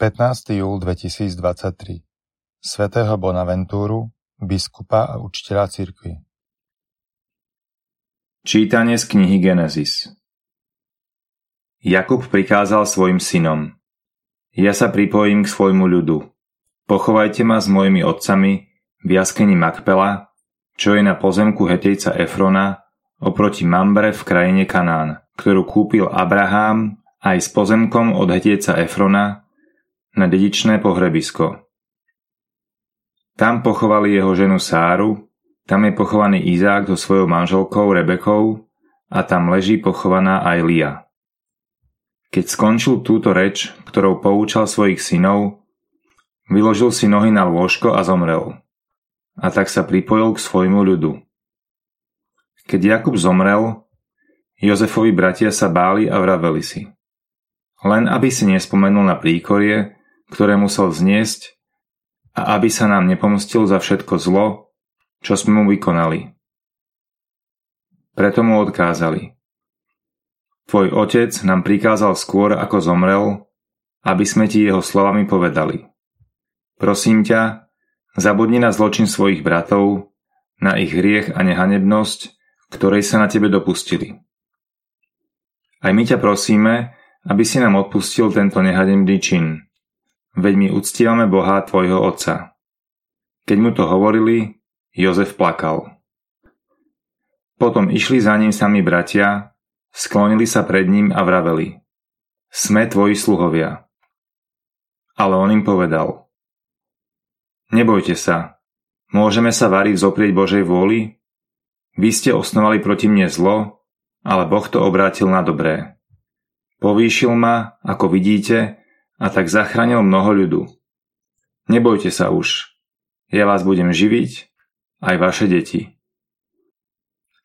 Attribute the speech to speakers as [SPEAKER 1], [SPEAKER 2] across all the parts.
[SPEAKER 1] 15. júl 2023 svätého Bonaventúru, biskupa a učiteľa cirkvi.
[SPEAKER 2] Čítanie z knihy Genesis Jakub prikázal svojim synom Ja sa pripojím k svojmu ľudu. Pochovajte ma s mojimi otcami v jaskeni Makpela, čo je na pozemku hetejca Efrona oproti Mambre v krajine Kanán, ktorú kúpil Abrahám aj s pozemkom od hetejca Efrona na dedičné pohrebisko. Tam pochovali jeho ženu Sáru, tam je pochovaný Izák so svojou manželkou Rebekou a tam leží pochovaná aj Lia. Keď skončil túto reč, ktorou poučal svojich synov, vyložil si nohy na lôžko a zomrel. A tak sa pripojil k svojmu ľudu. Keď Jakub zomrel, Jozefovi bratia sa báli a vraveli si. Len aby si nespomenul na príkorie, ktoré musel zniesť a aby sa nám nepomstil za všetko zlo, čo sme mu vykonali. Preto mu odkázali. Tvoj otec nám prikázal skôr, ako zomrel, aby sme ti jeho slovami povedali. Prosím ťa, zabudni na zločin svojich bratov, na ich hriech a nehanebnosť, ktorej sa na tebe dopustili. Aj my ťa prosíme, aby si nám odpustil tento nehanebný čin, veď my uctívame Boha tvojho otca. Keď mu to hovorili, Jozef plakal. Potom išli za ním sami bratia, sklonili sa pred ním a vraveli. Sme tvoji sluhovia. Ale on im povedal. Nebojte sa, môžeme sa variť zoprieť Božej vôli? Vy ste osnovali proti mne zlo, ale Boh to obrátil na dobré. Povýšil ma, ako vidíte, a tak zachránil mnoho ľudu. Nebojte sa už, ja vás budem živiť, aj vaše deti.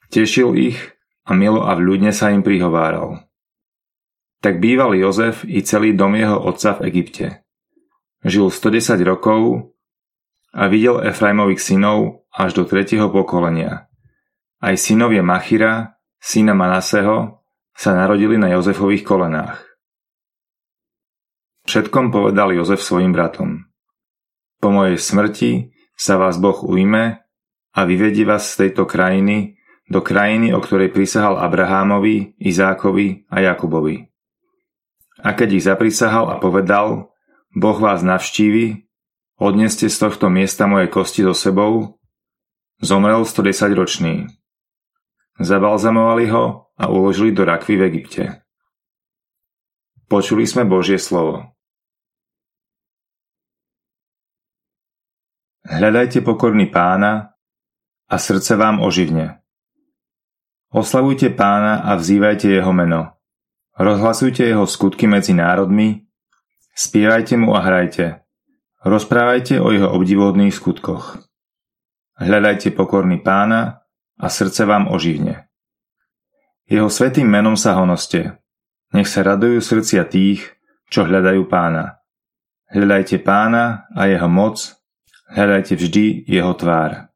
[SPEAKER 2] Tešil ich a milo a vľudne sa im prihováral. Tak býval Jozef i celý dom jeho otca v Egypte. Žil 110 rokov a videl Efraimových synov až do tretieho pokolenia. Aj synovia Machira, syna Manaseho, sa narodili na Jozefových kolenách. Všetkom povedal Jozef svojim bratom. Po mojej smrti sa vás Boh ujme a vyvedí vás z tejto krajiny do krajiny, o ktorej prisahal Abrahámovi, Izákovi a Jakubovi. A keď ich zaprisahal a povedal, Boh vás navštívi, odneste z tohto miesta moje kosti so sebou, zomrel 110 ročný. Zabalzamovali ho a uložili do rakvy v Egypte. Počuli sme Božie slovo. Hľadajte pokorný pána a srdce vám oživne. Oslavujte pána a vzývajte jeho meno. Rozhlasujte jeho skutky medzi národmi, spievajte mu a hrajte. Rozprávajte o jeho obdivodných skutkoch. Hľadajte pokorný pána a srdce vám oživne. Jeho svetým menom sa honoste. Nech sa radujú srdcia tých, čo hľadajú pána. Hľadajte pána a jeho moc Hľadajte vždy jeho tvár.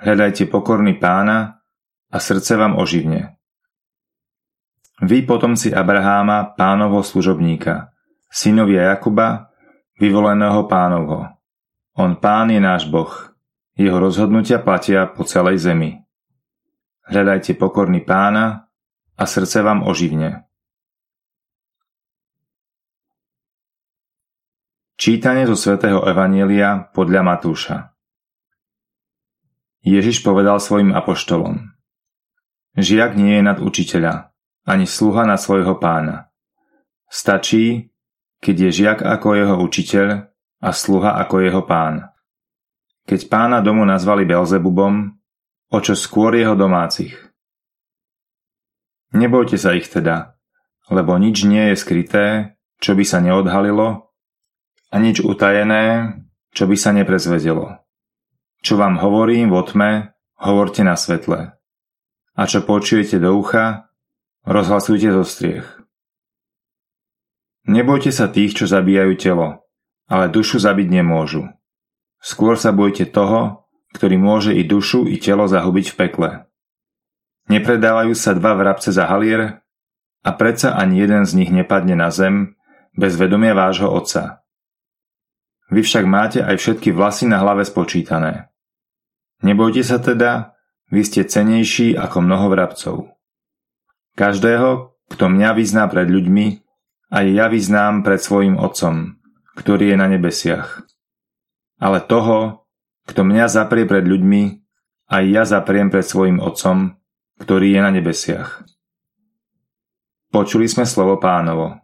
[SPEAKER 2] Hľadajte pokorný pána a srdce vám oživne. Vy potomci Abraháma, pánovho služobníka, synovia Jakuba, vyvoleného pánovho. On pán je náš Boh. Jeho rozhodnutia platia po celej zemi. Hľadajte pokorný pána a srdce vám oživne. Čítanie zo svätého Evanielia podľa Matúša Ježiš povedal svojim apoštolom Žiak nie je nad učiteľa, ani sluha na svojho pána. Stačí, keď je žiak ako jeho učiteľ a sluha ako jeho pán. Keď pána domu nazvali Belzebubom, o čo skôr jeho domácich. Nebojte sa ich teda, lebo nič nie je skryté, čo by sa neodhalilo a nič utajené, čo by sa neprezvedelo. Čo vám hovorím vo tme, hovorte na svetle. A čo počujete do ucha, rozhlasujte zo striech. Nebojte sa tých, čo zabíjajú telo, ale dušu zabiť nemôžu. Skôr sa bojte toho, ktorý môže i dušu, i telo zahubiť v pekle. Nepredávajú sa dva vrabce za halier a predsa ani jeden z nich nepadne na zem, bez vedomia vášho Otca. Vy však máte aj všetky vlasy na hlave spočítané. Nebojte sa teda, vy ste cenejší ako mnoho vrabcov. Každého, kto mňa vyzná pred ľuďmi, aj ja vyznám pred svojim Otcom, ktorý je na nebesiach. Ale toho, kto mňa zaprie pred ľuďmi, aj ja zapriem pred svojim Otcom, ktorý je na nebesiach. Počuli sme slovo pánovo.